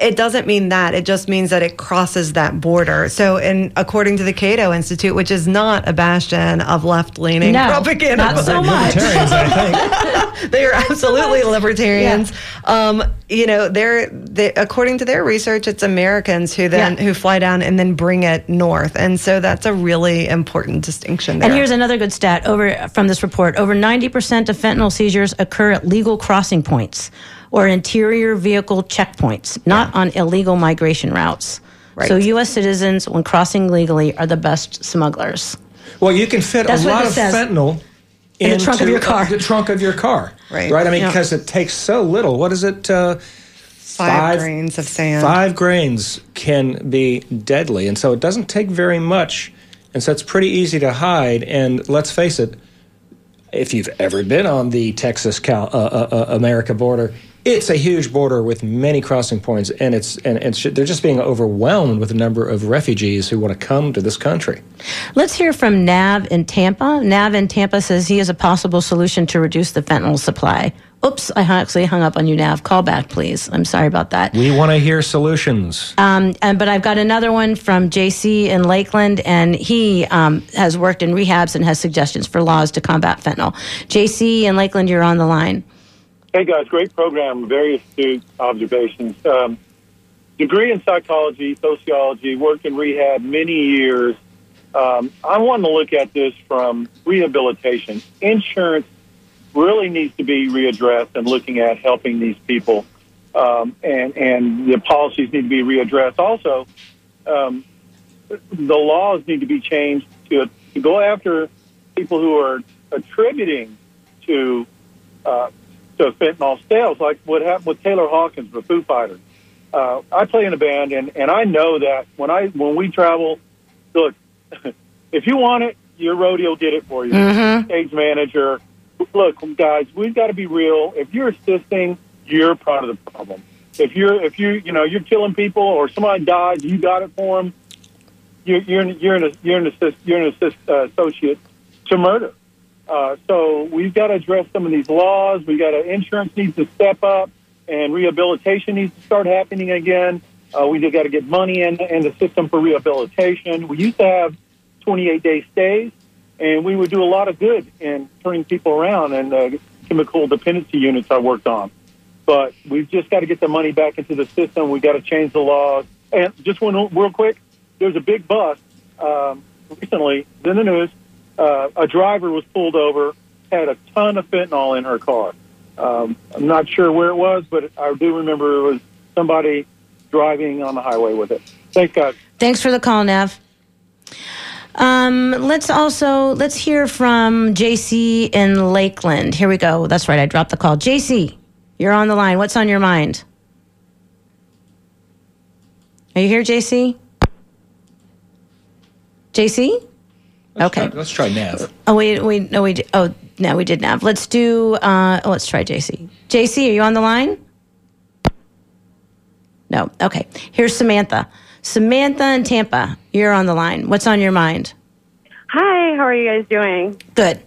It doesn't mean that. It just means that it crosses that border. So, in according to the Cato Institute, which is not a bastion of left-leaning no, propaganda, not so much. they are absolutely libertarians. Yeah. Um, you know, they're they, according to their research, it's Americans who then yeah. who fly down and then bring it north, and so that's a really important distinction. There. And here's another good stat over from this report: over 90% of fentanyl seizures occur at legal crossing points or interior vehicle checkpoints, not yeah. on illegal migration routes. Right. So U.S. citizens, when crossing legally, are the best smugglers. Well, you can fit That's a lot of says. fentanyl in the trunk of your car. The trunk of your car. Right. Right. I mean, because it takes so little. What is it? Uh, five, five, grains of sand. Five grains can be deadly, and so it doesn't take very much, and so it's pretty easy to hide. And let's face it, if you've ever been on the Texas Cal, uh, uh, uh America border, it's a huge border with many crossing points, and it's and, and they're just being overwhelmed with the number of refugees who want to come to this country. Let's hear from Nav in Tampa. Nav in Tampa says he has a possible solution to reduce the fentanyl supply. Oops, I actually hung up on you, Nav. Call back, please. I'm sorry about that. We want to hear solutions. Um, and, but I've got another one from JC in Lakeland, and he um, has worked in rehabs and has suggestions for laws to combat fentanyl. JC in Lakeland, you're on the line. Hey guys, great program. Very astute observations. Um, degree in psychology, sociology, worked in rehab many years. Um, I want to look at this from rehabilitation. Insurance really needs to be readdressed and looking at helping these people, um, and and the policies need to be readdressed. Also, um, the laws need to be changed to, to go after people who are attributing to uh, to fentanyl sales, like what happened with Taylor Hawkins with Foo Fighters. Uh, I play in a band, and, and I know that when I when we travel, look, if you want it, your rodeo did it for you. Mm-hmm. Stage manager, look, guys, we've got to be real. If you're assisting, you're part of the problem. If you're if you you know you're killing people or somebody dies, you got it for them. You're you're you're an you're an assist you're an assist, uh, associate to murder. Uh, so we've got to address some of these laws. We got to insurance needs to step up, and rehabilitation needs to start happening again. Uh, we got to get money in in the system for rehabilitation. We used to have 28 day stays, and we would do a lot of good in turning people around and uh, chemical dependency units I worked on. But we've just got to get the money back into the system. We've got to change the laws. And just one real quick, there's a big bus um, recently in the news. Uh, a driver was pulled over, had a ton of fentanyl in her car. Um, I'm not sure where it was, but I do remember it was somebody driving on the highway with it. Thanks, guys. Thanks for the call, Nav. Um, let's also let's hear from JC in Lakeland. Here we go. That's right. I dropped the call. JC, you're on the line. What's on your mind? Are you here, JC? JC? Let's Okay. Try, let's try Nav. Oh wait, wait, no, we. Oh, no, we did Nav. Let's do. Uh, oh, let's try JC. JC, are you on the line? No. Okay. Here's Samantha. Samantha in Tampa, you're on the line. What's on your mind? Hi, how are you guys doing? Good.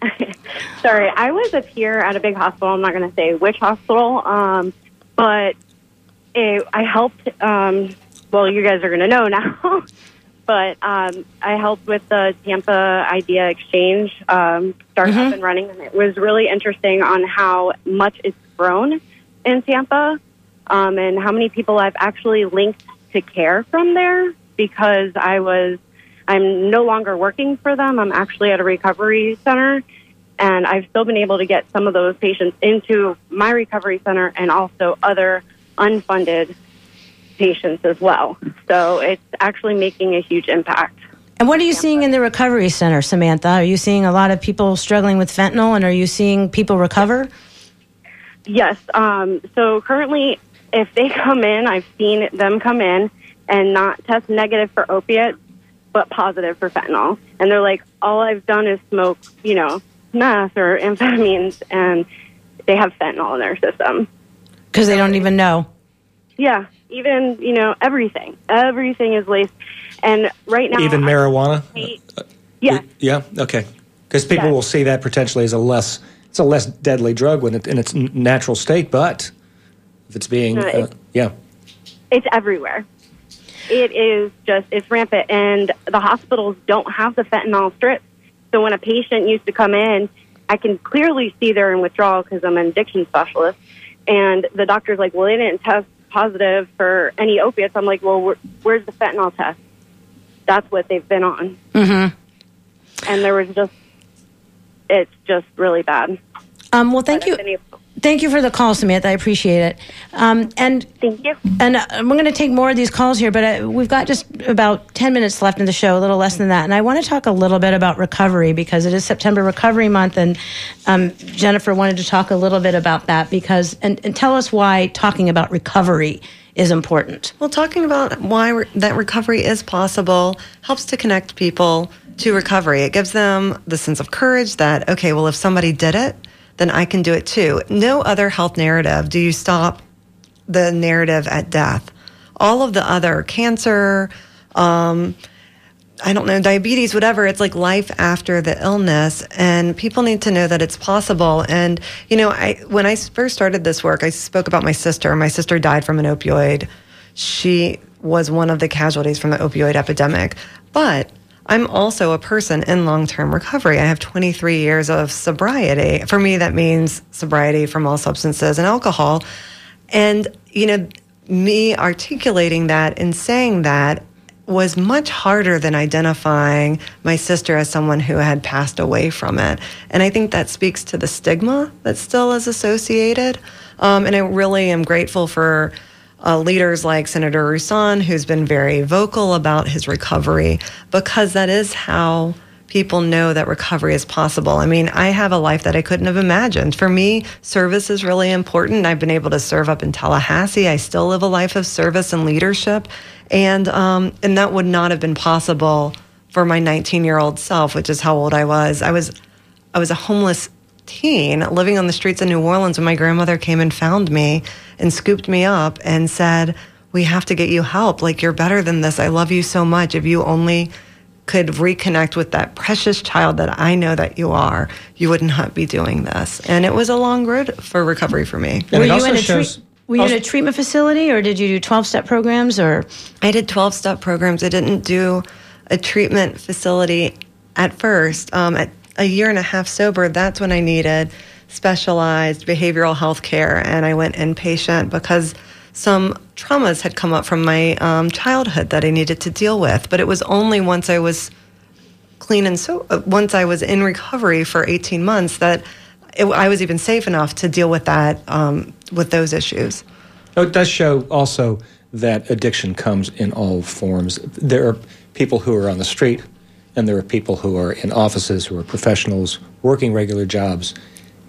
Sorry, I was up here at a big hospital. I'm not going to say which hospital, um, but it, I helped. Um, well, you guys are going to know now. but um, I helped with the Tampa Idea Exchange um, start up and running, and it was really interesting on how much it's grown in Tampa um, and how many people I've actually linked to care from there because I was I'm no longer working for them. I'm actually at a recovery center, and I've still been able to get some of those patients into my recovery center and also other unfunded patients as well. So it's actually making a huge impact. And what are you seeing in the recovery center, Samantha? Are you seeing a lot of people struggling with fentanyl, and are you seeing people recover? Yes. Um, so currently, if they come in, I've seen them come in and not test negative for opiates, but positive for fentanyl. And they're like, all I've done is smoke, you know, meth or amphetamines, and they have fentanyl in their system. Because they don't even know. Yeah, even you know everything. Everything is laced, and right now, Even I- marijuana? Uh, yeah, Yeah. Okay. Because people Yeah. will see that potentially as a less it's a less deadly drug when it in its natural state, but if it's being No, uh, it- yeah. it's everywhere. It is just it's rampant, and the hospitals don't have the fentanyl strips. So when a patient used to come in, I can clearly see they're in withdrawal because I'm an addiction specialist, and the doctor's like, "Well, they didn't test positive for any opiates." I'm like, "Well, where, where's the fentanyl test?" That's what they've been on, Mm-hmm. and there was just it's just really bad. Um, well, thank But you. I've been able- Thank you for the call, Samantha. I appreciate it. Um, and Thank you. And uh, we're going to take more of these calls here, but uh, we've got just about 10 minutes left in the show, a little less than that. And I want to talk a little bit about recovery because it is September Recovery Month. And um, Jennifer wanted to talk a little bit about that because, and, and tell us why talking about recovery is important. Well, talking about why re- that recovery is possible helps to connect people to recovery. It gives them the sense of courage that, okay, well, if somebody did it, then I can do it too. No other health narrative do you stop the narrative at death. All of the other cancer, um, I don't know, diabetes, whatever. It's like life after the illness, and people need to know that it's possible. And you know, I when I first started this work, I spoke about my sister. My sister died from an opioid. She was one of the casualties from the opioid epidemic, but I'm also a person in long term recovery. I have 23 years of sobriety. For me, that means sobriety from all substances and alcohol. And, you know, me articulating that and saying that was much harder than identifying my sister as someone who had passed away from it. And I think that speaks to the stigma that still is associated. Um, and I really am grateful for uh, leaders like Senator Rouson, who's been very vocal about his recovery, because that is how people know that recovery is possible. I mean, I have a life that I couldn't have imagined. For me, service is really important. I've been able to serve up in Tallahassee. I still live a life of service and leadership, and um, and that would not have been possible for my 19 year old self, which is how old I was. I was I was a homeless teen living on the streets of New Orleans when my grandmother came and found me and scooped me up and said, "We have to get you help. Like you're better than this. I love you so much. If you only could reconnect with that precious child that I know that you are, you would not be doing this." And it was a long road for recovery for me. And were it you, in a, shows- treat- were you in a treatment facility or did you do 12 step programs or? I did 12 step programs. I didn't do a treatment facility at first. Um, at a year and a half sober, that's when I needed specialized behavioral health care, and I went inpatient because some traumas had come up from my um, childhood that I needed to deal with. But it was only once I was clean and so uh, once I was in recovery for 18 months that it, I was even safe enough to deal with that um, with those issues. Oh, it does show also that addiction comes in all forms. There are people who are on the street, and there are people who are in offices, who are professionals, working regular jobs,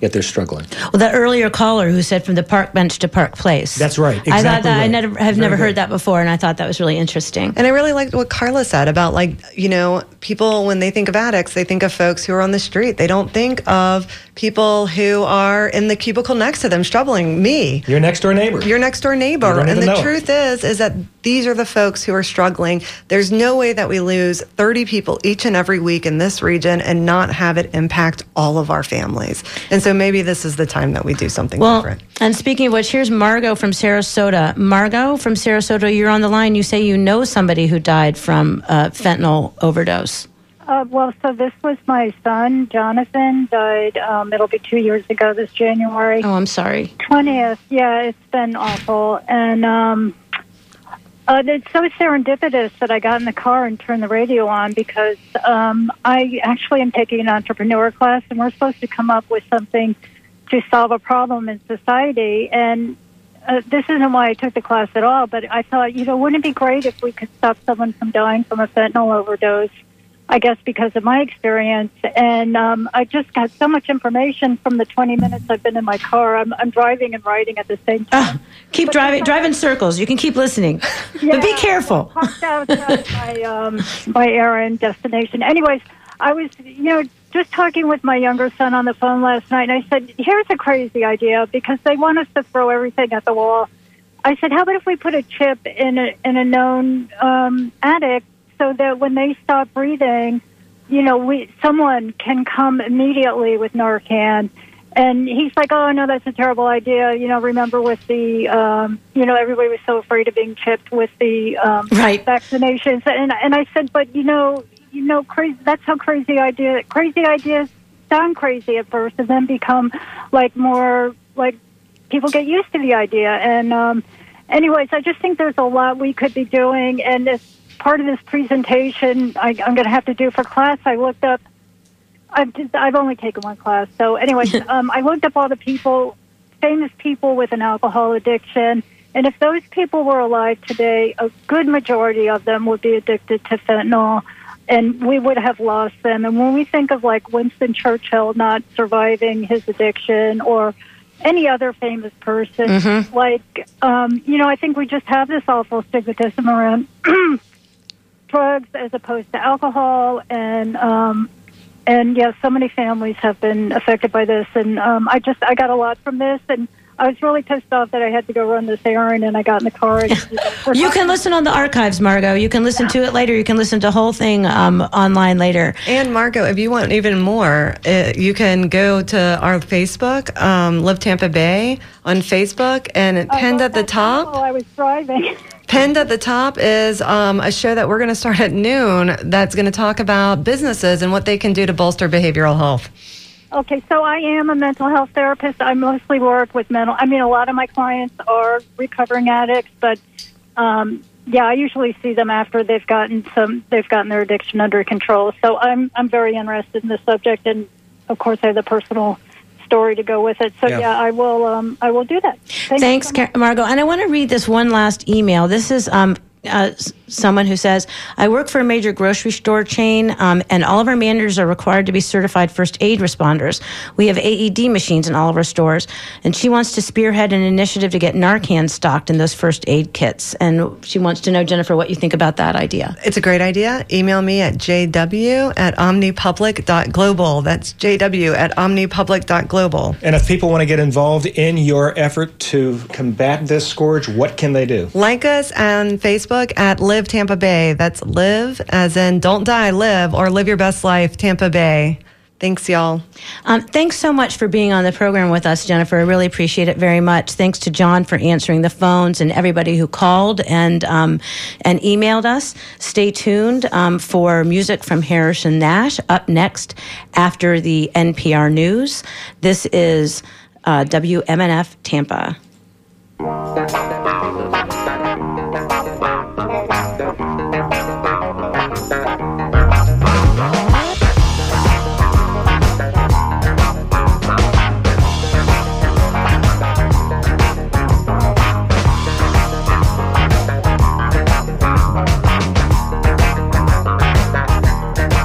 yet they're struggling. Well, that earlier caller who said from the park bench to Park Place. That's right. I thought Exactly that I never, have Very never good. heard that before, and I thought that was really interesting. And I really liked what Carla said about like, you know, people when they think of addicts, they think of folks who are on the street. They don't think of people who are in the cubicle next to them struggling. Me. Your next door neighbor. Your next door neighbor. And the know truth is is that these are the folks who are struggling. There's no way that we lose 30 people each and every week in this region and not have it impact all of our families. And so maybe this is the time that we do something Well, different. and speaking of which, here's Margot from Sarasota. Margot from Sarasota, you're on the line. You say you know somebody who died from uh, fentanyl overdose. Uh, well, so this was my son, Jonathan, died. Um, it'll be two years ago this January. Oh, I'm sorry. 20th. Yeah, it's been awful. And um, uh, it's so serendipitous that I got in the car and turned the radio on because um, I actually am taking an entrepreneur class, and we're supposed to come up with something to solve a problem in society. And uh, this isn't why I took the class at all, but I thought, you know, wouldn't it be great if we could stop someone from dying from a fentanyl overdose? I guess because of my experience, and um, I just got so much information from the 20 minutes I've been in my car. I'm, I'm driving and writing at the same time. Keep driving, drive in circles. You can keep listening, but be careful. Parked outside my um, my errand destination. Anyways, I was you know just talking with my younger son on the phone last night, and I said, "Here's a crazy idea because they want us to throw everything at the wall." I said, "How about if we put a chip in a in a known um, addict so that when they stop breathing, you know, we someone can come immediately with Narcan." And he's like, "Oh no, that's a terrible idea." You know, remember with the, um, you know, everybody was so afraid of being chipped with the um, Right. vaccinations, and and I said, "But you know, you know, crazy. That's how crazy idea. Crazy ideas sound crazy at first, and then become like more like people get used to the idea. And um, anyways, I just think there's a lot we could be doing. And as part of this presentation, I, I'm going to have to do for class. I looked up. I've just, I've only taken one class, so anyway, um, I looked up all the people, famous people with an alcohol addiction. And if those people were alive today, a good majority of them would be addicted to fentanyl and we would have lost them. And when we think of like Winston Churchill not surviving his addiction or any other famous person, Mhm. like, um, you know, I think we just have this awful stigmatism around drugs as opposed to alcohol. And, um, and yeah, so many families have been affected by this. And um, I just, I got a lot from this. And I was really pissed off that I had to go run this errand and I got in the car. And, You can listen on the archives, Margot. You can listen to it later. You can listen to the whole thing um, online later. And Margot, if you want even more, uh, you can go to our Facebook, um, Live Tampa Bay on Facebook, and it pinned at the top. Oh, I was driving. Pinned at the top is um, a show that we're going to start at noon that's going to talk about businesses and what they can do to bolster behavioral health. Okay, so I am a mental health therapist. I mostly work with mental. I mean, a lot of my clients are recovering addicts, but um, yeah, I usually see them after they've gotten some. They've gotten their addiction under control. So I'm I'm very interested in the subject, and of course, I have the personal story to go with it. So Yeah. yeah, I will. Um, I will do that. Thank Thanks, so Margot. And I want to read this one last email. This is um, uh, s- someone who says, I work for a major grocery store chain, um, and all of our managers are required to be certified first aid responders. We have AED machines in all of our stores, and she wants to spearhead an initiative to get Narcan stocked in those first aid kits. And she wants to know, Jennifer, what you think about that idea. It's a great idea. Email me at jw at omnipublic.global. That's jw at omnipublic.global. And if people want to get involved in your effort to combat this scourge, what can they do? Like us on Facebook at Live Tampa Bay. That's live as in don't die, live, or live your best life, Tampa Bay. Thanks, y'all. Um, thanks so much for being on the program with us, Jennifer. I really appreciate it very much. Thanks to John for answering the phones and everybody who called and um, and emailed us. Stay tuned um, for music from Harrison Nash up next after the NPR news. This is uh, WMNF Tampa.